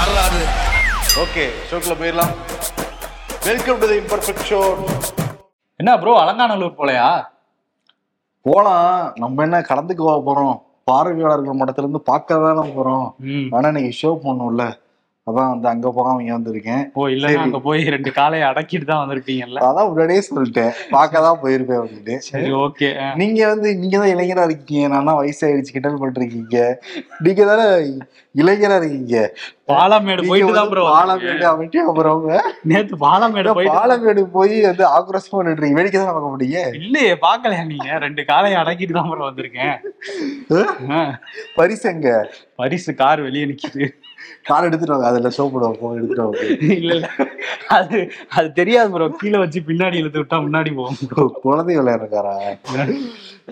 யாராது ஓகே ஷோக்குள்ள போயிடலாம். Welcome to the imperfect show என்ன ப்ரோ அலங்காநல்லூர் போலையா? போலாம். நம்ம என்ன கடந்துக்கு போக போறோம்? பார்வையாளர்கள் மட்டத்துல இருந்து பார்க்க தானே போறோம் ஆனா இன்னைக்கு ஷோ பண்ணும்ல அதான் வந்து அங்க போகாம இங்க வந்திருக்கேன். ஓ சரி. அங்க போய் ரெண்டு காலையை அடக்கிட்டு தான் வந்திருப்பீங்கல்ல? அதான் முன்னாடியே சொல்லிட்டேன். பார்க்க தான் போயிருப்பேன் அப்படின்னு சரி ஓகே. நீங்க வந்து நீங்க தான் இளைஞரா இருக்கீங்க. நான் தான் வயசாயிடுச்சு கிண்டல் பண்ணிருக்கீங்க நீங்க தானே இளைஞரா இருக்கீங்க. பாலமேடு போயிட்டு தான் ப்ரோ பாலமேடு அமைச்சு அப்புறம் நேத்து பாலமேடு போயிட்டு பாலமேடு போய் வந்து ஆக்ரோஷமா நின்றீங்க வேடிக்கை தான் பார்க்க முடியும் இல்லையே பாக்கலையா நீங்க? ரெண்டு காலையை அடக்கிட்டு தான் ப்ரோ வந்திருக்கேன். பரிசங்க பரிசு கார் வெளியே நிக்குது. கார் எடுத்துட்டு வாங்க. அதுல ஷோ போடுவோம் எடுத்துட்டு வாங்க. இல்ல இல்ல. அது அது தெரியாது ப்ரோ கீழே வச்சு பின்னாடி இழுத்து விட்டா முன்னாடி bro. குழந்தை விளையாடுறாரா?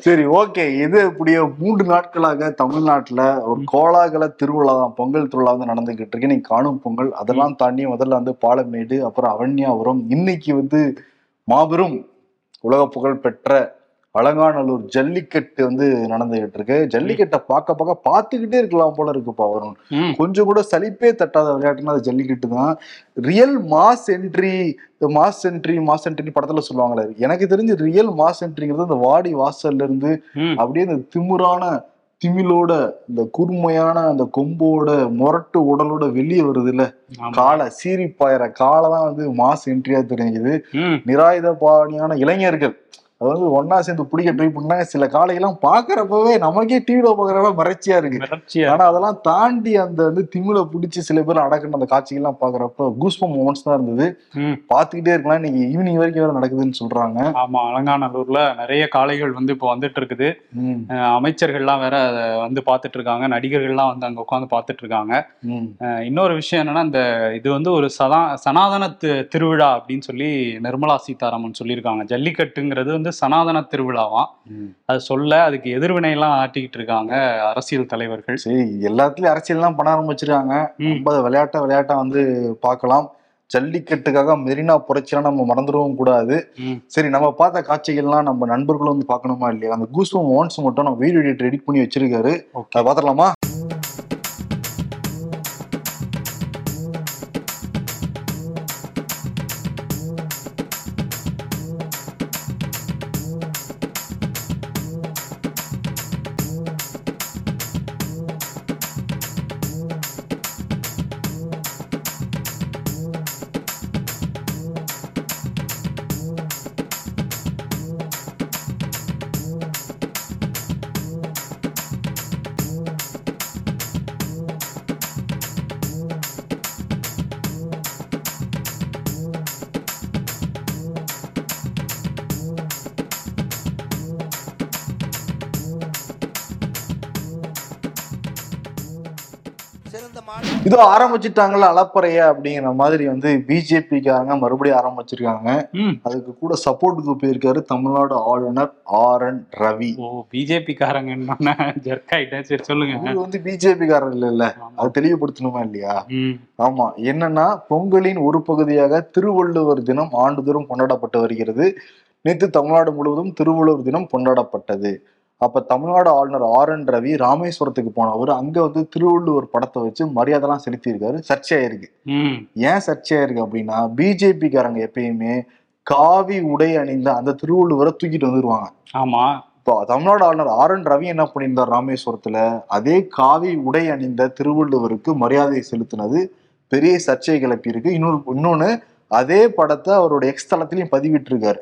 சரி ஓகே இது இப்படியே மூன்று நாட்களாக தமிழ்நாட்டுல ஒரு கோலாகல திருவிழா தான் பொங்கல் திருவிழா வந்து நடந்துகிட்டு இருக்கு. நீங்க காணும் பொங்கல். அதெல்லாம் தாண்டி முதல்ல வந்து பாலமேடு அப்புறம் அவன்யாபுரம். இன்னைக்கு வந்து மாபெரும் உலக புகழ் பெற்ற அலங்காநல்லூர் ஜல்லிக்கட்டு வந்து நடந்துகிட்டு இருக்கு ஜல்லிக்கட்டை பார்க்க பார்க்க பார்த்துக்கிட்டே இருக்கலாம் போல இருக்குப்பா வரும் கொஞ்சம் கூட சலிப்பே தட்டாத விளையாட்டுனா அது ஜல்லிக்கட்டு தான். Real mass entry mass entry mass entry படத்துல சொல்லுவாங்களே. எனக்கு தெரிஞ்சு ரியல் மாஸ் என்ட்ரிங்கிறது இந்த வாடி வாசல்ல இருந்து. அப்படியே இந்த திமிரான திமிலோட இந்த கூர்மையான அந்த கொம்போட முரட்டு உடலோட வெளியே வருது இல்ல. காலை சீறி பாயிற காலை தான் வந்து மாஸ் என்ட்ரியா தெரிஞ்சுது நிராயுத பாணியான இளைஞர்கள். அது வந்து ஒன்னா சேர்ந்து பிடிக்க ட்ரை பண்ணாங்க சில காளையெல்லாம் பாக்குறப்பவே நமக்கே டிவில பாக்குறப்ப மறைச்சியா இருக்கு. ஆனா அதெல்லாம் தாண்டி அந்த வந்து திமில பிடிச்சி சில பேர் அடக்குன அந்த காட்சிகள்லாம் பாக்குறப்ப கூஸ்பம் மூமெண்ட்ஸ் தான் இருந்தது. பாத்துக்கிட்டே இருக்கலாம். இன்னைக்கு ஈவினிங் வரைக்கும் வேற நடக்குதுன்னு சொல்றாங்க. ஆமா அலங்காநல்லூர்ல நிறைய காளைகள் வந்து இப்போ வந்துட்டு இருக்குது. அமைச்சர்கள்லாம் வேற வந்து பார்த்துட்டு இருக்காங்க. நடிகர்கள்லாம் வந்து அங்க உட்காந்து பார்த்துட்டு இருக்காங்க. இன்னொரு விஷயம் என்னன்னா இந்த இது வந்து ஒரு சதா சனாதன திருவிழா அப்படின்னு சொல்லி நிர்மலா சீதாராமன் சொல்லியிருக்காங்க. ஜல்லிக்கட்டுங்கிறது வந்து சனாதன திருவிழாவாம். அது சொல்ல அதுக்கு எதிர்வினை எல்லாம் ஆட்டிக்கிட்டு இருக்காங்க அரசியல் தலைவர்கள். சரி எல்லாத்துலயும் அரசியல்லாம் பண்ண ஆரம்பிச்சிருக்காங்க. அதை விளையாட்டா விளையாட்டா வந்து பார்க்கலாம். ஜல்லிக்கட்டுக்காக மெரினா புரட்சியெல்லாம் நம்ம மறந்துடவும் கூடாது. சரி நம்ம பார்த்த காட்சிகள்லாம் நம்ம நண்பர்களும் வந்து பார்க்கணுமா இல்லையா? அந்த கூஸ்பம் ஒன்ஸ் மட்டும் நம்ம வீடியோ எடிட் எடிட் பண்ணி வச்சிருக்காரு. அதை பார்த்துடலாமா? இதோ ஆரம்பிச்சிட்டாங்கல்ல அலப்பறைய அப்படிங்கிற மாதிரி வந்து பிஜேபிக்காரங்க மறுபடியும் ஆரம்பிச்சிருக்காங்க. ம். அதுக்கு கூட சப்போர்ட்டுக்கு போயிருக்காரு தமிழ்நாடு ஆளுநர் ஆர் என் ரவி. ஓ பிஜேபி காரங்க என்ன ஜெர்க் ஆயிட்டேன் சரி சொல்லுங்க. இது வந்து பிஜேபி காரர் இல்ல ஆமா. அது தெளிவுபடுத்தணுமா இல்லையா? ம், ஆமா. என்னன்னா பொங்கலின் ஒரு பகுதியாக திருவள்ளுவர் தினம் ஆண்டுதோறும் கொண்டாடப்பட்டு வருகிறது. நேற்று தமிழ்நாடு முழுவதும் திருவள்ளுவர் தினம் கொண்டாடப்பட்டது. அப்ப தமிழ்நாடு ஆளுநர் ஆர் என் ரவி ராமேஸ்வரத்துக்கு போனவர் அங்க வந்து திருவள்ளுவர் படத்தை வச்சு மரியாதைலாம் செலுத்தியிருக்காரு. சர்ச்சையாயிருக்கு. ஏன் சர்ச்சையாயிருக்கு அப்படின்னா பிஜேபி காரங்க எப்பயுமே காவி உடை அணிந்த அந்த திருவள்ளுவரை தூக்கிட்டு வந்துருவாங்க. ஆமா. இப்போ தமிழ்நாடு ஆளுநர் ஆர் என் ரவி என்ன பண்ணியிருந்தார் ராமேஸ்வரத்துல? அதே காவி உடை அணிந்த திருவள்ளுவருக்கு மரியாதை செலுத்தினது பெரிய சர்ச்சை கிளப்பி இருக்கு இன்னொரு இன்னொன்னு அதே படத்தை அவருடைய எக்ஸ் தளத்திலையும் பதிவிட்டிருக்காரு.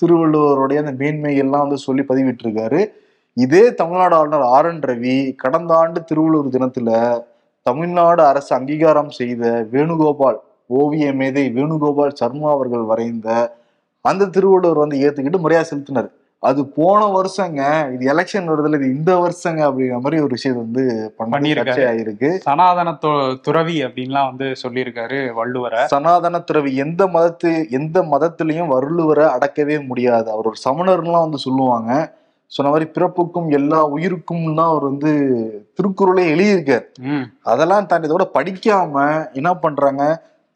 திருவள்ளுவருடைய அந்த மேன்மை எல்லாம் வந்து சொல்லி பதிவிட்டிருக்காரு. இதே தமிழ்நாடு ஆளுநர் ஆர் என் ரவி கடந்த ஆண்டு திருவள்ளுவர் தினத்துல தமிழ்நாடு அரசு அங்கீகாரம் செய்த வேணுகோபால் ஓவிய மேதை வேணுகோபால் சர்மா அவர்கள் வரைந்த அந்த திருவள்ளுவர் வந்து ஏத்துக்கிட்டு மரியாதை செலுத்தினார். அது போன வருஷங்க இது எலெக்ஷன் வருதுல இது இந்த வருஷங்க அப்படிங்கிற மாதிரி ஒரு விஷயம் வந்து பண்ணி பண்ணியிருக்காரு. ஆயிருக்கு சனாதன துறவி அப்படின்லாம் வந்து சொல்லியிருக்காரு வள்ளுவரை. சனாதன துறவி எந்த மதத்து எந்த மதத்திலையும் வள்ளுவரை அடக்கவே முடியாது. அவர் ஒரு சமணர்லாம் வந்து சொல்லுவாங்க. சொன்ன மாதிரி பிறப்புக்கும் எல்லா உயிருக்கும் தான் அவர் வந்து திருக்குறளே எழுதியிருக்கார். அதெல்லாம் தாண்டி இதோட படிக்காம என்ன பண்றாங்க?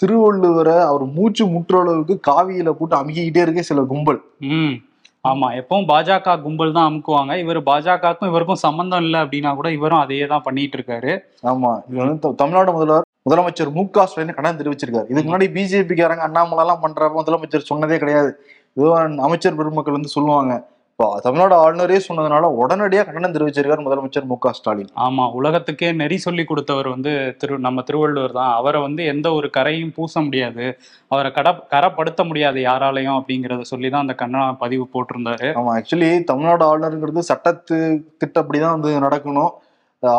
திருவள்ளுவரை அவர் மூச்சு முற்ற அளவுக்கு காவியில போட்டு அமுக்கிக்கிட்டே இருக்க சில கும்பல். ம். ஆமா எப்பவும் பாஜக கும்பல் தான் அமுக்குவாங்க. இவர் பாஜகவுக்கும் இவருக்கும் சம்பந்தம் இல்லை அப்படின்னா கூட இவரும் அதையே தான் பண்ணிட்டு இருக்காரு. ஆமா இவர் வந்து த- தமிழ்நாடு முதல்வர் முதலமைச்சர் மு க ஸ்டாலின் கடன் தெரிவிச்சிருக்காரு. இதுக்கு முன்னாடி பிஜேபிக்காரங்க அண்ணாமலை எல்லாம் பண்றப்ப முதலமைச்சர் சொன்னதே கிடையாது. இதுவும் அமைச்சர் பெருமக்கள் வந்து சொல்லுவாங்க இப்போ தமிழ்நாடு ஆளுநரே சொன்னதுனால உடனடியாக கண்டனம் தெரிவிச்சிருக்காரு முதலமைச்சர் மு க ஸ்டாலின். ஆமா உலகத்துக்கே நெறி சொல்லி கொடுத்தவர் வந்து திரு நம்ம திருவள்ளுவர் தான். அவரை வந்து எந்த ஒரு கரையும் பூச முடியாது. அவரை கட கரப்படுத்த முடியாது யாராலையும் அப்படிங்கறத சொல்லி தான் அந்த கண்டன பதிவு போட்டிருந்தாரு. ஆமா ஆக்சுவலி தமிழ்நாடு ஆளுநருங்கிறது சட்டத்து திட்டப்படிதான் வந்து நடக்கணும்.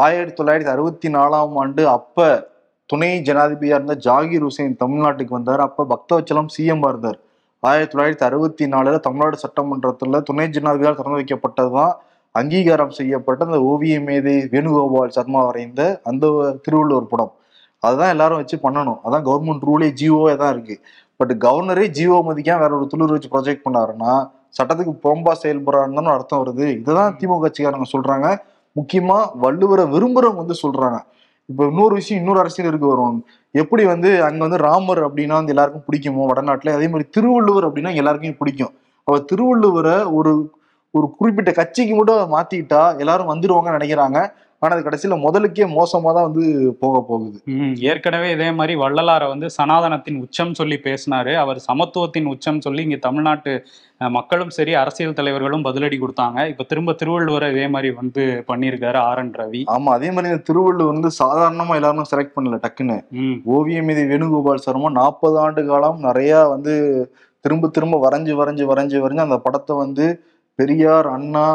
ஆயிரத்தி தொள்ளாயிரத்தி அறுபத்தி நாலாம் ஆண்டு அப்ப துணை ஜனாதிபதியா இருந்த ஜாகிர் ஹுசேன் தமிழ்நாட்டுக்கு வந்தார். அப்ப பக்தவச்சலம் சிஎம் இருந்தார். ஆயிரத்தி தொள்ளாயிரத்தி அறுபத்தி நாலுல தமிழ்நாடு சட்டமன்றத்துல துணை ஜனாதிபதியால் திறந்து வைக்கப்பட்டதுதான் அங்கீகாரம் செய்யப்பட்ட அந்த ஓவிய மேதை வேணுகோபால் சர்மா வரைந்த அந்த திருவள்ளுவர் படம். அதுதான் எல்லாரும் வச்சு பண்ணணும். அதான் கவர்மெண்ட் ரூலே ஜிஓவே தான் இருக்கு. பட் கவர்னரே ஜிஓ மதிக்காம வேற ஒரு துளிர் வச்சு ப்ரொஜெக்ட் பண்ணாருன்னா சட்டத்துக்கு புறம்பா செயல்படுறாருன்னு அர்த்தம் வருது. இதுதான் திமுக கட்சிக்காரங்க சொல்றாங்க. முக்கியமா வள்ளுவரை விரும்புறவங்க வந்து சொல்றாங்க. இப்ப இன்னொரு விஷயம் இன்னொரு அரசியல் இருக்கு வரும் எப்படி வந்து அங்க வந்து ராமர் அப்படின்னா வந்து எல்லாருக்கும் பிடிக்குமோ? வடநாட்டுல அதே மாதிரி திருவள்ளுவர் அப்படின்னா எல்லாருக்கும் பிடிக்கும். அவ திருவள்ளுவரை ஒரு ஒரு குறிப்பிட்ட கட்சிக்கு மட்டும் அதை மாத்திட்டா எல்லாரும் வந்துடுவாங்கன்னு நினைக்கிறாங்க. ஆனா அது கடைசியில முதலுக்கே மோசமா தான் வந்து போக போகுது. ஏற்கனவே இதே மாதிரி வள்ளலாரை வந்து சனாதனத்தின் உச்சம் சொல்லி பேசினாரு. அவர் சமத்துவத்தின் உச்சம் சொல்லி இங்க தமிழ்நாட்டு மக்களும் சரி அரசியல் தலைவர்களும் பதிலடி கொடுத்தாங்க. இப்ப திரும்ப திருவள்ளுவரை இதே மாதிரி வந்து பண்ணியிருக்காரு ஆர் என் ரவி. ஆமா அதே மாதிரி இந்த திருவள்ளுவர் வந்து சாதாரணமா எல்லாரும் செலக்ட் பண்ணல டக்குன்னு. ஓவியம் மீது வேணுகோபால் சர்மா நாற்பது ஆண்டு காலம் நிறைய வந்து திரும்ப திரும்ப வரைஞ்சு வரைஞ்சு வரைஞ்சு வரைஞ்சு அந்த படத்தை வந்து பெரியார் அண்ணா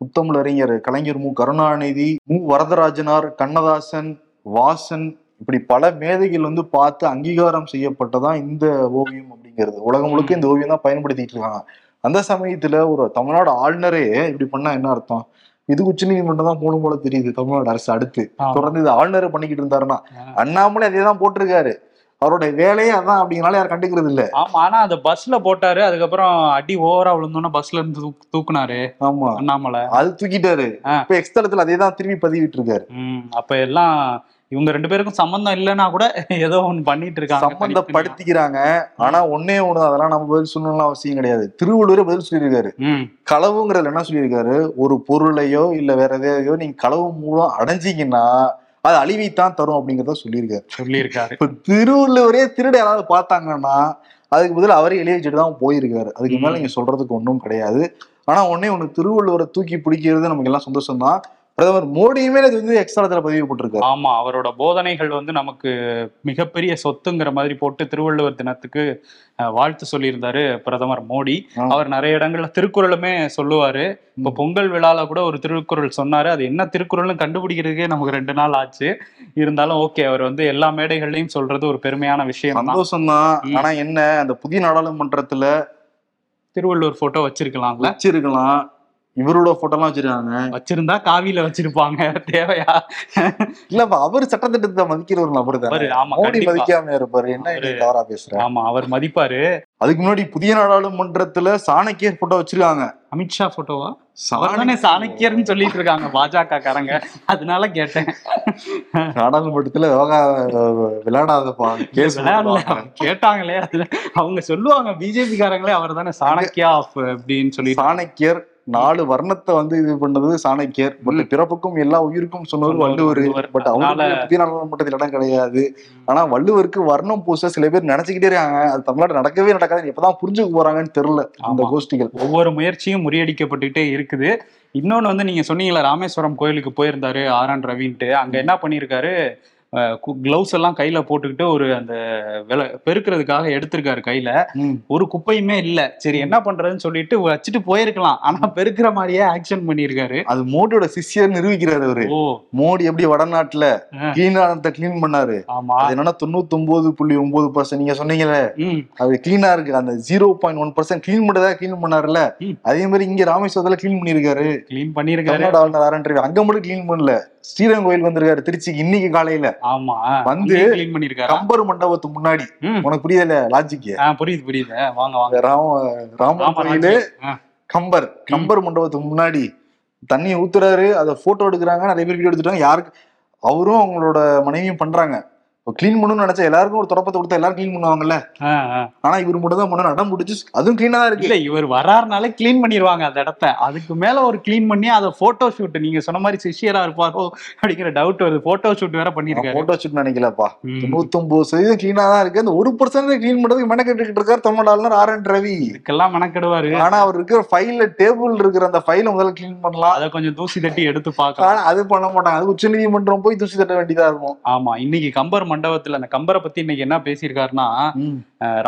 முத்தமிழ் அறிஞர் கலைஞர் மு. கருணாநிதி மு. வரதராஜனார் கண்ணதாசன் வாசன் இப்படி பல மேதைகள் வந்து பார்த்து அங்கீகாரம் செய்யப்பட்டதான் இந்த ஓவியம் அப்படிங்கிறது. உலகம் முழுக்க இந்த ஓவியம் தான் பயன்படுத்திட்டு இருக்காங்க. அந்த சமயத்துல ஒரு தமிழ்நாடு ஆளுநரே இப்படி பண்ணா என்ன அர்த்தம்? இது உச்ச நீதிமன்றம் தான் போகணும் போல தெரியுது தமிழ்நாடு அரசு அடுத்து. தொடர்ந்து இது ஆளுநரே பண்ணிக்கிட்டு இருந்தாருன்னா. அண்ணாமலை அதே தான் போட்டிருக்காரு. அவருடைய வேலையே அதான் அப்படிங்கனால யாரும் கண்டுக்கிறது இல்ல. ஆமா ஆனா அது பஸ்ல போட்டாரு அதுக்கப்புறம் அடி ஓவரா விழுந்தோன்னு பஸ்ல இருந்து தூக்கு- தூக்குனாரு. ஆமா. அண்ணாமலை. அது தூக்கிட்டாரு. இப்ப எக்ஸ்தலத்துல அதே தான் திரும்பி பதிவிட்டு இருக்காரு அப்ப எல்லாம் இவங்க ரெண்டு பேருக்கும் சம்பந்தம் இல்லைன்னா கூட ஏதோ ஒண்ணு பண்ணிட்டு இருக்காங்க. சம்பந்தப்படுத்திக்கிறாங்க. ஆனா ஒன்னே ஒண்ணு அதெல்லாம் நம்ம பதில் சொல்லணும்னு அவசியம் கிடையாது. திருவள்ளுவரே பதில் சொல்லியிருக்காரு. களவுங்கிறதுல என்ன சொல்லியிருக்காரு? ஒரு பொருளையோ இல்ல வேற எதையோ நீங்க களவு மூலம் அடைஞ்சீங்கன்னா அது அழிவைத்தான் தரும் அப்படிங்கறத சொல்லியிருக்காரு. சொல்லியிருக்காரு. இப்ப திருவள்ளுவரே திருட யாராவது பார்த்தாங்கன்னா அதுக்கு பதில் அவரே எழுதி வச்சுட்டு தான் போயிருக்காரு. அதுக்கு மேல. நீங்க சொல்றதுக்கு ஒன்றும் கிடையாது. ஆனா ஒன்னே ஒண்ணு திருவள்ளுவரை தூக்கி பிடிக்கிறது நமக்கு எல்லாம் சந்தோஷம் தான் பிரதமர் மோடியுமே இது வந்து எக்ஸ்ட்ராத்துல பதிவு போட்டிருக்காரு. ஆமா அவரோட போதனைகள் வந்து நமக்கு மிகப்பெரிய சொத்துங்கிற மாதிரி போட்டு திருவள்ளுவர் தினத்துக்கு வாழ்த்து சொல்லியிருந்தாரு பிரதமர் மோடி. அவர் நிறைய இடங்கள்ல திருக்குறளுமே சொல்லுவாரு. இப்ப பொங்கல் விழால கூட ஒரு திருக்குறள் சொன்னாரு. அது என்ன திருக்குறள்னு கண்டுபிடிக்கிறதுக்கே நமக்கு ரெண்டு நாள் ஆச்சு. இருந்தாலும் ஓகே அவர் வந்து எல்லா மேடைகள்லயும் சொல்றது ஒரு பெருமையான விஷயம் சந்தோஷம் தான். ஆனா என்ன அந்த புதிய நாடாளுமன்றத்துல திருவள்ளுவர் போட்டோ வச்சிருக்கலாம்ல. வச்சிருக்கலாம். இவரோட போட்டோ எல்லாம் வச்சிருக்காங்க. வச்சிருந்தா காவியில வச்சிருப்பாங்க. தேவையா? இல்ல அப்ப அவர் சட்டத்திட்டத்தை மதிக்கிற ஒரு நபர் தானே ஆமா, மோடி. மதிக்காம இருப்பாரு. என்ன தவறா பேசுற ஆமா அவர் மதிப்பாரு. அதுக்கு முன்னாடி புதிய நாடாளுமன்றத்துல சாணக்கியர் போட்டோ வச்சிருக்காங்க. அமித்ஷா போட்டோவா தானே சாணக்கியர்னு சொல்லிட்டு இருக்காங்க பாஜக காரங்க அதனால கேட்டேன். நாடாளுமன்றத்துல யோகா விளையாடாதப்பா கேஸ் கேட்டாங்களே அதுல. அவங்க சொல்லுவாங்க பிஜேபி காரங்களே அவர் தானே சாணக்கியா அப்படின்னு சொல்லி சாணக்கியர் நாலு வர்ணத்தை வந்து இது பண்ணது சாணக்கியர். பட். பிறப்புக்கும் எல்லா உயிருக்கும் சொன்னவர் வள்ளுவர். பட் புதிய நாடாளுமன்றத்தில் இடம் கிடையாது. ஆனா வள்ளுவருக்கு வர்ணம் பூச சில பேர் நினைச்சுக்கிட்டே இருக்காங்க. அது தமிழ்நாடு நடக்கவே நடக்காது. எப்பதான் புரிஞ்சுக்க போறாங்கன்னு தெரியல அந்த. கோஷ்டிகள். ஒவ்வொரு முயற்சியும் முறியடிக்கப்பட்டுட்டே இருக்குது. இன்னொன்னு வந்து நீங்க சொன்னீங்களா ராமேஸ்வரம் கோயிலுக்கு போயிருந்தாரு ஆர் என் ரவின்ட்டு. அங்க என்ன பண்ணியிருக்காரு? கிளவுஸ் எல்லாம் கையில போட்டுக்கிட்டு ஒரு அந்த வில பெருக்கிறதுக்காக எடுத்திருக்காரு கையில. ஒரு குப்பையுமே இல்ல. சரி என்ன பண்றதுன்னு சொல்லிட்டு வச்சுட்டு போயிருக்கலாம். ஆனா பெருக்கிற மாதிரியே ஆக்ஷன் பண்ணியிருக்காரு. அது மோடியோட சிஷ்யர் நிரூபிக்கிறாரு அவரு. மோடி எப்படி வடநாட்டுல. கிளீனானத்தை கிளீன் பண்ணாரு. ஆமா. அது என்னன்னா தொண்ணூத்தி ஒன்பது புள்ளி ஒன்பது பர்சன்ட் நீங்க சொன்னீங்கல்ல. அது கிளீனா இருக்கு. அந்த zero point one percent clean பண்ணதா கிளீன் பண்ணாருல்ல. ம். அதே மாதிரி இங்க ராமேஸ்வரத்துல கிளீன் பண்ணிருக்காரு கிளீன் ஆரன் அங்க மட்டும் கிளீன் பண்ணல. ஸ்ரீரங்கம் கோயில் வந்திருக்காரு. திருச்சிக்கு இன்னைக்கு காலையில. ஆமா. வந்து கிளீன் பண்ணியிருக்காரு கம்பர் மண்டபத்துக்கு முன்னாடி. உனக்கு புரியல லாஜிக்கு ஆ, புரியுது புரியுது. வாங்க வாங்க. ராம ஆ. கம்பர் கம்பர் மண்டபத்துக்கு முன்னாடி தண்ணியை ஊத்துறாரு அதை போட்டோ எடுக்கிறாங்க நிறைய பேர் வீடியோ எடுத்துட்டாங்க. யாருக்கு அவரும் அவங்களோட மனைவியும் பண்றாங்க. கிளீன் பண்ணணும்னு நினைச்சா எல்லாருக்கும் ஒரு தொடப்பத்தை கொடுத்தா எல்லாரும் கிளீன் பண்ணுவாங்கல்ல. ஆனா இவர் மட்டும் தான் பண்ணணும். அடம் பிடிச்சி அதுவும் கிளீனா தான் இருக்கு. இல்ல இவர் வராருனாலே க்ளீன் பண்ணிடுவாங்க அந்த இடத்த. அதுக்கு மேல ஒரு க்ளீன் பண்ணி அதை போட்டோ ஷூட் நீங்க சொன்ன மாதிரி சிஷியரா இருப்பாரோ அப்படிங்கிற டவுட் வருது. போட்டோ ஷூட் வேற பண்ணிருக்காரு. போட்டோ ஷூட் நினைக்கலப்பா. தொண்ணூத்தொன்பது சதவீதம் கிளீனா தான் இருக்கு. அந்த ஒரு பர்சன்ட் கிளீன் பண்றதுக்கு மெனக்கெட்டு இருக்காரு தமிழ்நாடுல ஆர் என் ரவி. இதுக்கெல்லாம் மெனக்கெடுவாரு. ஆனா அவர் இருக்கிற ஃபைல்ல டேபிள் இருக்கிற அந்த ஃபைல முதல்ல கிளீன் பண்ணலாம். அதை கொஞ்சம் தூசி தட்டி எடுத்து பார்க்கலாம். அது பண்ண மாட்டாங்க. அது உச்ச நீதிமன்றம் போய் தூசி தட்ட வேண்டியதா இருக்கும். ஆமா இன்னைக்கு கம்பர் மண்டபத்துல அந்த கம்பரை பத்தி இன்னைக்கு என்ன பேசியிருக்காருன்னா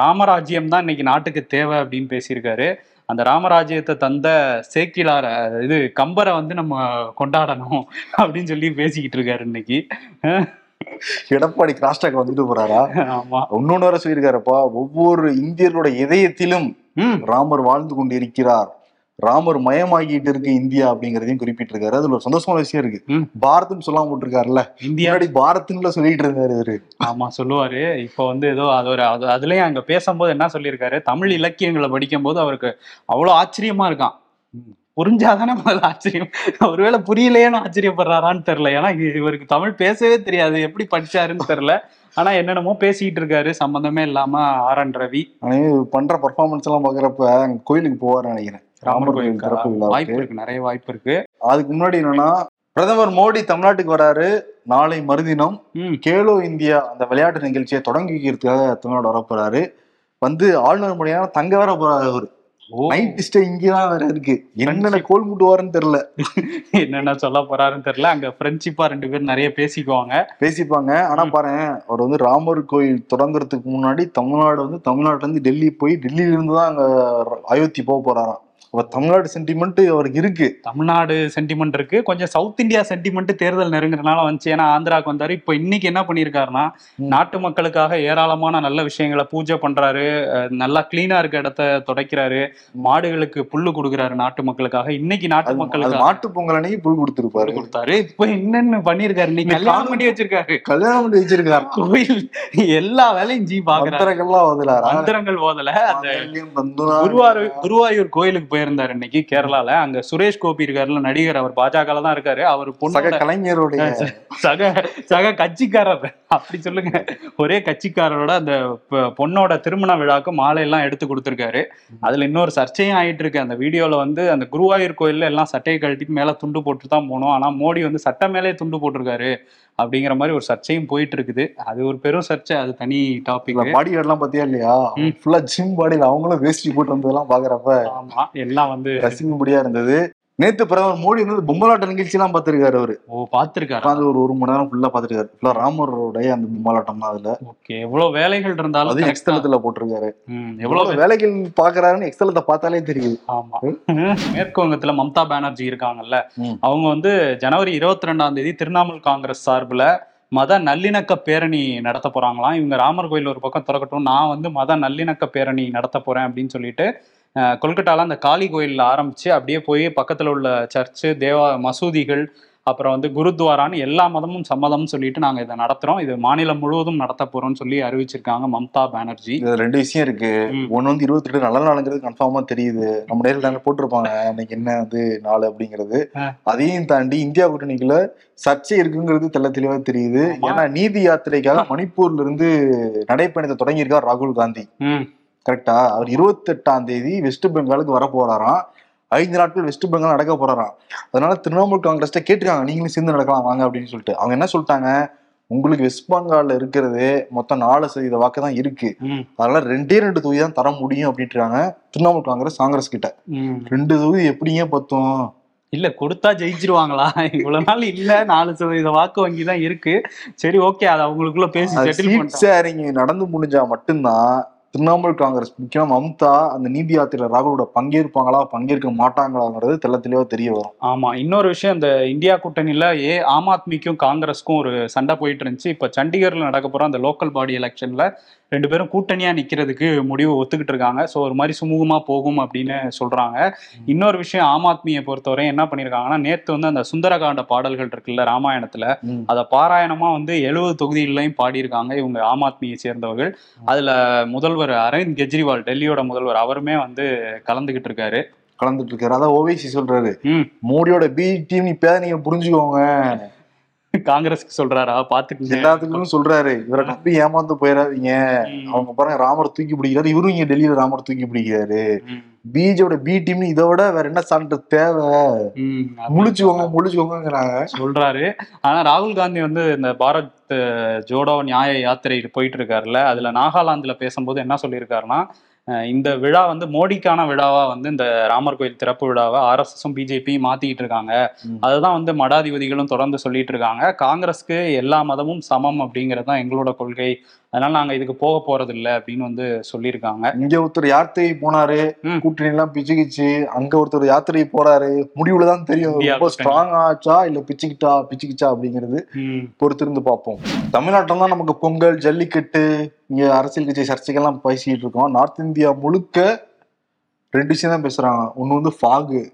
ராமராஜ்யம் தான் இன்னைக்கு நாட்டுக்கு தேவை அப்படின்னு பேசியிருக்காரு. அந்த ராமராஜ்யத்தை தந்த சேக்கிலார இது கம்பரை வந்து நம்ம கொண்டாடணும் அப்படின்னு சொல்லி பேசிக்கிட்டு இருக்காரு இன்னைக்கு. எடப்பாடி கிராஸ்டாக் வந்துட்டு போறாரா? ஆமா. இன்னொன்னு வர சொல்லியிருக்காருப்பா ஒவ்வொரு இந்தியர்களோட இதயத்திலும் ராமர் வாழ்ந்து கொண்டிருக்கிறார். ராமர் மயமாகிட்டு இருக்கு இந்தியா அப்படிங்கறதையும் குறிப்பிட்டிருக்காரு. அதுல ஒரு சந்தோஷமான விஷயம் இருக்கு. பாரத்னு சொல்லாம போட்டிருக்காருல்ல. இந்தியா. பாரத்னுல சொல்லிட்டு இருந்தாரு இவரு. ஆமா சொல்லுவாரு. இப்போ வந்து ஏதோ அது ஒரு அது அதுலயும் அங்க பேசும்போது என்ன சொல்லியிருக்காரு? தமிழ் இலக்கியங்களை படிக்கும்போது அவருக்கு அவ்வளவு ஆச்சரியமா இருக்கான். புரிஞ்சாதானே முதல்ல ஆச்சரியம். ஒருவேளை புரியலையேன்னு ஆச்சரியப்படுறாரான்னு தெரியல. ஏன்னா இவருக்கு தமிழ் பேசவே தெரியாது. எப்படி படிச்சாருன்னு தெரியல. ஆனா என்னென்னமோ பேசிக்கிட்டு இருக்காரு. சம்பந்தமே இல்லாம ஆர் என் ரவி. பண்ற பர்ஃபார்மன்ஸ் எல்லாம் பாக்குறப்ப கோயிலுக்கு போவார்னு நினைக்கிறேன். ராமர் கோயில் திறப்பு விழாவுக்கு. வாய்ப்பு இருக்கு நிறைய வாய்ப்பு இருக்கு அதுக்கு முன்னாடி என்னன்னா பிரதமர் மோடி தமிழ்நாட்டுக்கு வராரு நாளை மறுதினம். கேலோ இந்தியா அந்த விளையாட்டு நிகழ்ச்சியை தொடங்கி வைக்கிறதுக்காக தமிழ்நாடு வர போறாரு வந்து ஆளுநர் மொழியான தங்க வர போறாரு அவரு. நைட் ஸ்டே இங்கதான் வேற இருக்கு. என்னென்ன கோல் முட்டுவாருன்னு தெரியல. என்னென்ன சொல்ல போறாருன்னு தெரியல. அங்க ஃப்ரெண்ட்ஷிப்பா ரெண்டு பேரும் நிறைய பேசிக்குவாங்க. பேசிப்பாங்க. ஆனா பாரு அவர் வந்து ராமர் கோயில் தொடங்குறதுக்கு முன்னாடி தமிழ்நாடு வந்து தமிழ்நாட்டுல இருந்து டெல்லி போய் டெல்லியில இருந்து தான் அங்க அயோத்தி போக போறாராம். தமிழ்நாடு சென்டிமெண்ட் அவருக்கு இருக்கு. தமிழ்நாடு சென்டிமெண்ட் இருக்கு. கொஞ்சம் சவுத் இந்தியா சென்டிமெண்ட் தேர்தல் நெருங்குறதுனால வந்துச்சு. ஏன்னா ஆந்திராக்கு வந்தாரு. இப்போ இன்னைக்கு என்ன பண்ணியிருக்காருன்னா. நாட்டு மக்களுக்காக ஏராளமான நல்ல விஷயங்களை பூஜை பண்றாரு. நல்லா கிளீனா இருக்க இடத்த துடைக்கிறாரு. மாடுகளுக்கு புல்லு கொடுக்குறாரு நாட்டு மக்களுக்காக. இன்னைக்கு நாட்டு மக்களுக்கு மாட்டு பொங்கல் அன்னைக்கு புல் கொடுத்துருப்பாரு. கொடுத்தாரு. இப்போ என்னென்ன பண்ணிருக்காரு இன்னைக்கு கல்யாணம் பண்ணி வச்சிருக்காரு. கல்யாணம் பண்ணி வச்சிருக்காரு? கோயில் எல்லா வேலையும் ஜி பாக்குறாரு மந்திரங்கள்லாம் வதுலாரா மந்திரங்கள் ஓதல. அந்த தந்துனா குருவாயூர் குருவாயூர் கோயிலுக்கு போயிருந்தாரு இன்னைக்கு கேரளால. அங்க சுரேஷ் கோபி இருக்காருல்ல நடிகர் அவர் பாஜகல தான் இருக்காரு. அவர் சக பொண்ணோட கலைஞருடைய சக சக கட்சிக்காரர். அப்படி சொல்லுங்க. ஒரே கட்சிக்காரரோட அந்த பொண்ணோட திருமண விழாக்கு மாலை எல்லாம் எடுத்து கொடுத்துருக்காரு. அதுல இன்னொரு சர்ச்சையும் ஆயிட்டு இருக்கு அந்த வீடியோல வந்து அந்த குருவாயூர் கோயில்ல எல்லாம் சட்டையை கழட்டிட்டு மேல துண்டு போட்டு தான் போனோம். ஆனா மோடி வந்து சட்டை மேலே துண்டு போட்டிருக்காரு. அப்படிங்கிற மாதிரி ஒரு சர்ச்சையும் போயிட்டு இருக்குது அது ஒரு பெரும் சர்ச்சை அது தனி டாபிக் பாடி எல்லாம் பாத்தியா இல்லையா. ஃபுல்லா ஜிம் பாடியில அவங்களும் வேஷ்டி போட்டு வந்ததெல்லாம் பாக்குறப்ப ஆமா எல்லாம் வந்து ரசிக்கும்படியா இருந்தது. நேத்து பிரதமர் மோடி வந்து பொம்மலாட்ட நிகழ்ச்சி எல்லாம் பாத்திருக்காரு அவரு. ஓ பாத்திருக்காரு உட்காந்து ஒரு ஒரு மணி நேரம் ஃபுல்லா பாத்துருக்காரு ஃபுல்லா ராமருடைய அந்த பொம்மலாட்டம் தான் அதுல. ஓகே எவ்வளவு வேலைகள் இருந்தாலும் ஆ- எக்ஸ்தலத்துல போட்டிருக்காரு. எவ்வளவு வேலைகள் பாக்குறாருன்னு எக்ஸ்தலத்தை பார்த்தாலே தெரியுது. ஆமா. மேற்கு வங்கத்துல மம்தா பானர்ஜி இருக்காங்கல்ல. அவங்க வந்து ஜனவரி இருபத்தி ரெண்டாம் தேதி திரிணாமுல் காங்கிரஸ் சார்புல மத நல்லிணக்க பேரணி நடத்த போறாங்களாம். இவங்க ராமர் கோயில் ஒரு பக்கம் திறக்கட்டும் நான் வந்து மத நல்லிணக்க பேரணி நடத்த போறேன் அப்படின்னு சொல்லிட்டு அஹ், கொல்கட்டால அந்த காளி கோயில்ல ஆரம்பிச்சு அப்படியே போய் பக்கத்துல உள்ள சர்ச்சு தேவா மசூதிகள் அப்புறம் வந்து குருத்வாரான்னு எல்லா மதமும் சம்மதம்னு சொல்லிட்டு நாங்க இதை நடத்துறோம். இது மாநிலம் முழுவதும் நடத்த போறோம்னு சொல்லி அறிவிச்சிருக்காங்க மம்தா பானர்ஜி. இதுல ரெண்டு விஷயம் இருக்கு. ஒண்ணு வந்து இருபத்தி ரெண்டு நல்ல நாளுங்கிறது கன்ஃபார்மா தெரியுது. நம்ம நேரில் நேரம் போட்டிருப்பாங்க. இன்னைக்கு என்ன வந்து நாள் அப்படிங்கிறது. அதையும் தாண்டி இந்தியா கூட்டணிக்குள்ள சர்ச்சை இருக்குங்கிறது தெள்ள தெளிவா தெரியுது. ஏன்னா நீதி யாத்திரைக்காக மணிப்பூர்ல இருந்து நடைப்பயணத்தை தொடங்கியிருக்கார் ராகுல் காந்தி. கரெக்டா அவர் இருபத்தெட்டாம் தேதி வெஸ்ட் பெங்காலுக்கு வர போறாராம். ஐந்து நாட்கள் வெஸ்ட் பெங்கால் நடக்க போறாராம். அதனால திரிணாமுல் காங்கிரஸ்ட கேட்டிருக்காங்க நீங்களும் சேர்ந்து நடக்கலாம் வாங்க அப்படின்னு சொல்லிட்டு. அவங்க என்ன சொல்லிட்டாங்க? உங்களுக்கு வெஸ்ட் பெங்கால்ல இருக்கிறது மொத்தம் நாலு சதவீத வாக்கு தான் இருக்கு. அதனால ரெண்டே ரெண்டு தொகுதி தான் தர முடியும் அப்படின்றாங்க திரிணாமுல் காங்கிரஸ் காங்கிரஸ் கிட்ட. ரெண்டு தொகுதி எப்படிங்க பத்தும்? இல்ல கொடுத்தா ஜெயிச்சிருவாங்களா? இவ்வளவு நாள் இல்ல நாலு சதவீத வாக்கு வங்கி தான் இருக்கு. சரி ஓகே அது அவங்களுக்குள்ள பேசி நடந்து முடிஞ்சா மட்டும்தான் திரிணாமுல் காங்கிரஸ் முக்கியமா மம்தா அந்த நீதி யாத்திரை ராகுலோட பங்கேற்பாங்களா பங்கேற்க மாட்டாங்களாங்கிறது தெள்ள தெரிய வரும். ஆமா இன்னொரு விஷயம் இந்த இந்தியா கூட்டணியில ஏ ஆம் ஆத்மிக்கும் காங்கிரஸ்க்கும் ஒரு சண்டை போயிட்டு இருந்துச்சு. இப்ப சண்டிகர்ல நடக்க போற அந்த லோக்கல் பாடி எலெக்ஷன்ல ரெண்டு பேரும் கூட்டணியா நிக்கிறதுக்கு முடிவு ஒத்துக்கிட்டு இருக்காங்க. ஸோ ஒரு மாதிரி சுமூகமா போகும் அப்படின்னு சொல்றாங்க. இன்னொரு விஷயம் ஆம் ஆத்மியை பொறுத்தவரை என்ன பண்ணிருக்காங்கன்னா நேத்து வந்து அந்த சுந்தரகாண்ட பாடல்கள் இருக்குல்ல ராமாயணத்துல. அதை பாராயணமா வந்து எழுபது தொகுதிகளையும் பாடியிருக்காங்க இவங்க ஆம் ஆத்மியை சேர்ந்தவர்கள். அதுல முதல்வர் அரவிந்த் கெஜ்ரிவால் டெல்லியோட முதல்வர் அவருமே வந்து கலந்துகிட்டு இருக்காரு. கலந்துட்டு இருக்காரு. அதான் ஓவைசி சொல்றாரு. மோடியோட பி டீம் இப்ப நீங்க புரிஞ்சுக்கோங்க. காங்கிரஸ்க்கு சொல்றாரா? பாத்துக்கங்க. எல்லாத்துக்கும் சொல்றாரு. இவரை நம்பி ஏமாந்து போயிடாதீங்க. அவங்க பாருங்க ராமர் தூக்கி பிடிக்கிறாரு. இவரும் இங்க டெல்லியில ராமர் தூக்கி பிடிக்கிறாரு. ம். பிஜேபியோட பி டீம் இதை விட வேற என்ன சான்று தேவை. முழிச்சுக்கோங்க முழிச்சுக்கோங்கிறாங்க சொல்றாரு. ஆனா ராகுல் காந்தி வந்து இந்த பாரத் ஜோடோ நியாய யாத்திரை போயிட்டு இருக்காருல்ல. அதுல நாகாலாந்துல பேசும்போது என்ன சொல்லியிருக்காருன்னா இந்த விழா வந்து மோடிக்கான விழாவா வந்து இந்த ராமர் கோயில் திறப்பு விழாவை ஆர்எஸ்எஸும் பிஜேபி மாத்திக்கிட்டு இருக்காங்க. அதுதான் வந்து மடாதிபதிகளும் தொடர்ந்து சொல்லிட்டு இருக்காங்க. காங்கிரஸ்க்கு எல்லா மதமும் சமம் அப்படிங்கிறது தான் எங்களோட கொள்கை. அதனால நாங்க இதுக்கு போக போறது இல்ல அப்படின்னு வந்து சொல்லியிருக்காங்க. இங்க ஒருத்தர் யாத்திரை போனாரு. கூட்டணி எல்லாம் பிச்சுக்கிச்சு அங்க ஒருத்தர் யாத்திரை போறாரு முடிவுலதான் தெரியும். இந்தியா ரொம்ப. ஸ்ட்ராங் ஆச்சா இல்ல பிச்சுக்கிட்டா பிச்சுக்கிச்சா அப்படிங்கிறது. பொறுத்திருந்து பார்ப்போம். தமிழ்நாட்டில் தான் நமக்கு பொங்கல் ஜல்லிக்கட்டு இங்க அரசியல் கட்சி சர்ச்சைகள்லாம் பேசிட்டு இருக்கோம். நார்த் இந்தியா முழுக்க ரெண்டு விஷயம் தான் பேசுறாங்க. ஒண்ணு வந்து ஃபாகு.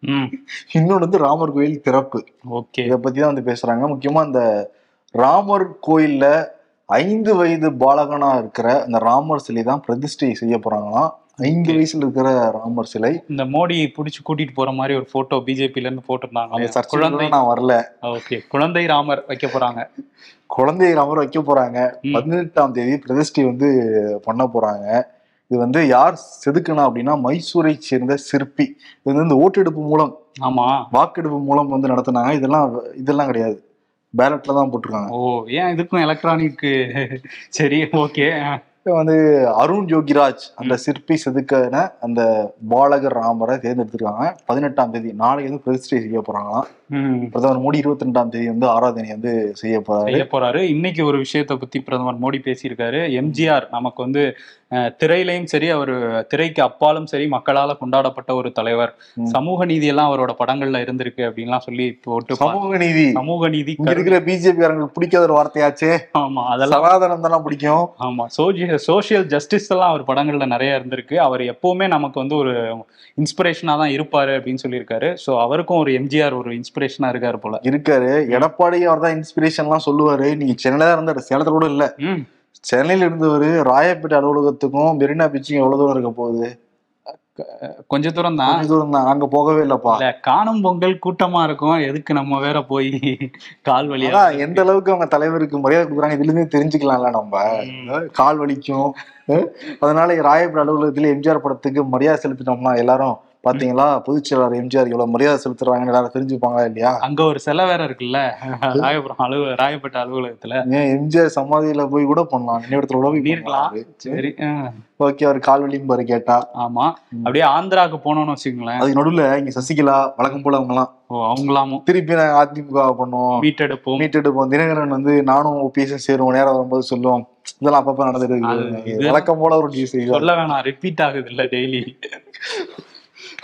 ம். இன்னொன்னு வந்து ராமர் கோயில் திறப்பு. ஓகே. இதை பத்தி தான் வந்து பேசுறாங்க. முக்கியமா இந்த ராமர் கோயில்ல ஐந்து வயது பாலகனா இருக்கிற அந்த ராமர் சிலை தான் பிரதிஷ்டை செய்ய போறாங்களாம் ஐந்து வயசுல இருக்கிற ராமர் சிலை. இந்த மோடி புடிச்சு கூட்டிட்டு போற மாதிரி ஒரு போட்டோ பிஜேபில இருந்து போட்டிருந்தாங்க. குழந்தை நான் வரல. ஓகே குழந்தை ராமர் வைக்க போறாங்க. குழந்தை ராமர் வைக்க போறாங்க. பதினெட்டாம் தேதி பிரதிஷ்டை வந்து பண்ண போறாங்க. இது வந்து யார் செதுக்கணும் அப்படின்னா மைசூரை சேர்ந்த சிற்பி. இது வந்து ஓட்டெடுப்பு மூலம் ஆமா. வாக்கெடுப்பு மூலம் வந்து நடத்துனாங்க. இதெல்லாம் இதெல்லாம் கிடையாது. பேலட்ல தான் போட்டிருக்காங்க. ஓ ஏன் இதுக்கும் எலக்ட்ரானிக் சரி ஓகே வந்து அருண் ஜோகிராஜ் அந்த சிற்பி செதுக்கின அந்த பாலகர் ராமரை தேர்ந்தெடுத்திருக்காங்க. பதினெட்டாம் தேதி நாளைக்கு வந்து பிரதிஷ்டை செய்ய போறாங்களாம். பிரதமர் மோடி இருபத்தி ரெண்டாம் தேதி வந்து ஆராதனை வந்து செய்ய போறாரு. செய்ய போறாரு. இன்னைக்கு ஒரு விஷயத்தை பத்தி பிரதமர் மோடி பேசியிருக்காரு. எம்ஜிஆர் நமக்கு வந்து திரையிலையும் சரி அவர் திரைக்கு அப்பாலும் சரி மக்களால கொண்டாடப்பட்ட ஒரு தலைவர். சமூக நீதி எல்லாம் அவரோட படங்கள்ல இருந்திருக்கு அப்படின்லாம் சொல்லி போட்டு சமூக நீதி. சமூக நீதி இருக்கிற பிஜேபி பிடிக்காத ஒரு வார்த்தையாச்சே. ஆமா அதெல்லாம். சனாதனம் தானே பிடிக்கும். ஆமா சோஜி சோஷியல் ஜஸ்டிஸ் எல்லாம் அவர் படங்கள்ல நிறைய இருந்திருக்கு. அவர் எப்பவுமே நமக்கு வந்து ஒரு இன்ஸ்பிரேஷனா தான் இருப்பாரு அப்படின்னு சொல்லியிருக்காரு. ஸோ அவருக்கும் ஒரு எம்ஜிஆர் ஒரு இன்ஸ்பிரேஷனா இருக்காரு போல. இருக்காரு. எடப்பாடி அவர் தான் இன்ஸ்பிரேஷன்லாம் சொல்லுவாரு. நீங்க சென்னையில தான் இருந்தாரு. சேலத்துல கூட இல்ல. சென்னையில இருந்தவர் ராயப்பேட்டை அலுவலகத்துக்கும் மெரினா பீச்சுக்கும் எவ்வளவு தூரம் இருக்க போகுது? கொஞ்ச தூரம் தான் தூரம் தான் அங்க போகவே இல்லப்பா. இல்ல காணும் பொங்கல் கூட்டமா இருக்கும். எதுக்கு நம்ம வேற போய் கால் அதான் எந்த அளவுக்கு அவங்க தலைவருக்கு மரியாதை கொடுக்குறாங்க இதுல இருந்தே தெரிஞ்சுக்கலாம்ல நம்ம. கால் வலிக்கும். அதனால ராயப்பேட்டை அலுவலகத்துல எம்ஜிஆர் படத்துக்கு மரியாதை செலுத்தினோம்னா எல்லாரும் பாத்தீங்களா? பொதுச் செயலாளர் எம்ஜிஆர் எவ்வளவு மரியாதை செலுத்துறாங்கன்னு எல்லாரும் தெரிஞ்சுப்பாங்களா இல்லையா? அங்க ஒரு சிலை வேற இருக்குல்ல? ராயபுரம் அலுவ ராயப்பேட்டை அலுவலகத்துல. ஏன் எம்ஜிஆர் சமாதியில போய் கூட பண்ணலாம். நினைவிடத்துல கூட. பண்ணலாம். சரி. ஓகே அவர் கால் வலியும் பாரு கேட்டா. ஆமா. அப்படியே ஆந்திராக்கு போனோம்னு வச்சுக்கோங்களேன். அதுக்கு நடுவுல இங்க சசிகலா வழக்கம் போல அவங்க எல்லாம் ஓ அவங்களாமும். திருப்பி நாங்க அதிமுக பண்ணோம் மீட்டெடுப்போம். மீட்டெடுப்போம். தினகரன் வந்து நானும் ஓபிஎஸ் சேருவோம். நேரம் வரும்போது சொல்லுவோம். இதெல்லாம் அப்பப்ப நடந்துட்டு அது இருக்கு வழக்கம் போல ஒரு நியூஸ் சொல்ல வேணாம். ரிப்பீட் ஆகுது இல்ல டெய்லி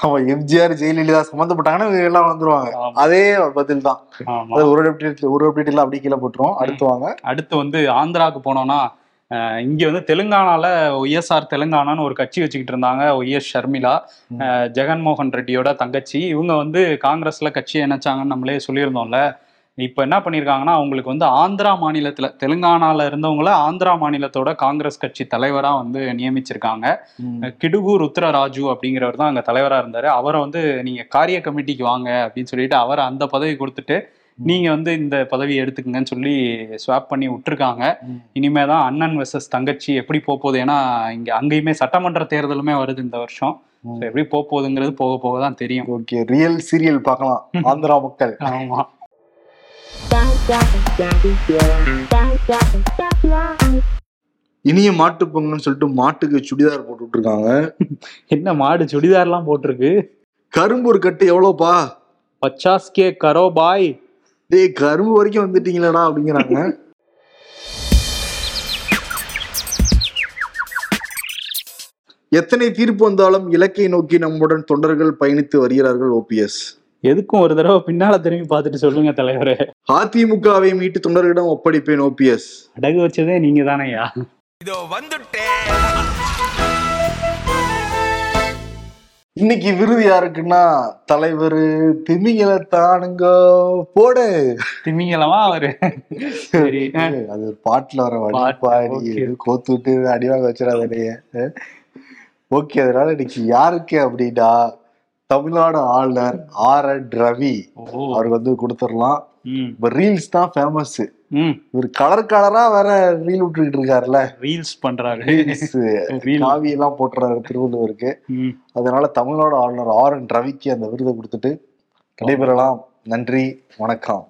அவன் எம்ஜிஆர் ஜெயலலிதா சம்பந்தப்பட்டாங்கன்னா இவங்க எல்லாம் வந்துருவாங்க. அதே பதில் தான் அது ஒரு அப்டேட் ஒரு அப்டேட் எல்லாம் அப்படி கீழே போட்டுரும் அடுத்து வாங்க. அடுத்து வந்து ஆந்திராவுக்கு போனோம்னா இங்க வந்து தெலுங்கானால ஒய்எஸ்ஆர் தெலுங்கானான்னு ஒரு கட்சி வச்சுக்கிட்டு இருந்தாங்க ஒய்எஸ் ஷர்மிளா ஜெகன்மோகன் ரெட்டியோட தங்கச்சி. இவங்க வந்து காங்கிரஸ்ல கட்சியை இணைச்சாங்கன்னு நம்மளே சொல்லியிருந்தோம்ல. இப்ப என்ன பண்ணிருக்காங்கன்னா அவங்களுக்கு வந்து ஆந்திரா மாநிலத்துல தெலுங்கானால இருந்தவங்கள ஆந்திரா மாநிலத்தோட காங்கிரஸ் கட்சி தலைவரா வந்து நியமிச்சிருக்காங்க. கிடுகு ருத்ரராஜு அப்படிங்கிறவர் தான் அங்க தலைவரா இருந்தாரு. அவரை வந்து நீங்க காரிய கமிட்டிக்கு வாங்க அப்படின்னு சொல்லிட்டு அவரை அந்த பதவி கொடுத்துட்டு நீங்க வந்து இந்த பதவி எடுத்துக்கங்கன்னு சொல்லி ஸ்வாப் பண்ணி விட்டுருக்காங்க. ம். இனிமே தான் அண்ணன் வெர்சஸ் தங்கச்சி எப்படி போக போகுது ஏன்னா இங்க அங்கேயுமே சட்டமன்ற தேர்தலுமே வருது இந்த வருஷம். எப்படி போக போகுதுங்கிறது போக போக தான் தெரியும். ஓகே ரியல் சீரியல் பார்க்கலாம். ஆந்திரா மக்கள். ஆமா. இனிய மாட்டு பொங்கல்னு சொல்லிட்டு மாட்டுக்கு சுடிதார் போட்டுட்டு இருக்காங்க என்ன மாடு சுடிதார்லாம் போட்டிருக்கு? கரும்பு ஒரு கட்டு எவ்வளோப்பா? பச்சாஸ் கே கரோ பாய். டேய் கரும்பு வரைக்கும் வந்துட்டீங்களடா அப்படிங்கிறாங்க. எத்தனை தீர்ப்பு வந்தாலும் இலக்கை நோக்கி நம்முடன் தொண்டர்கள் பயணித்து வருகிறார்கள் ஓபிஎஸ் எதுக்கும் ஒரு தடவை பின்னால திரும்பி பார்த்துட்டு சொல்லுங்க தலைவரே. அதிமுகவை மீட்டு தொண்டர்களிடம் ஒப்படைப்பேன் ஓபிஎஸ் அடகு வச்சதே நீங்க தானையா இதோ வந்துட்டேன் இன்னைக்கு விருது யாருக்குன்னா தலைவர் திமிங்கலத்தானுங்க போடு. திமிங்கலமா அவரு? அது ஒரு பாட்டுல வர பாடி. கோத்து விட்டு அடிவாங்க வச்சிடாதே ஓகே அதனால இன்னைக்கு யாருக்கு அப்படின்னா தமிழ்நாடு ஆளுநர் ஆர் என் ரவி ஓ அவருக்கு வந்து கொடுத்துடலாம். இப்ப ரீல்ஸ் தான் ஃபேமஸ் இவர் கலர் கலரா வேற ரீல் விட்டுக்கிட்டு இருக்காருல்ல. ரீல்ஸ் பண்றாரு. ரீல்ஸ். காவி எல்லாம் போட்டுறாரு திருவள்ளுவருக்கு. அதனால தமிழ்நாடு ஆளுநர் ஆர் என் ரவிக்கு அந்த விருதை கொடுத்துட்டு விடைபெறலாம். நன்றி வணக்கம்.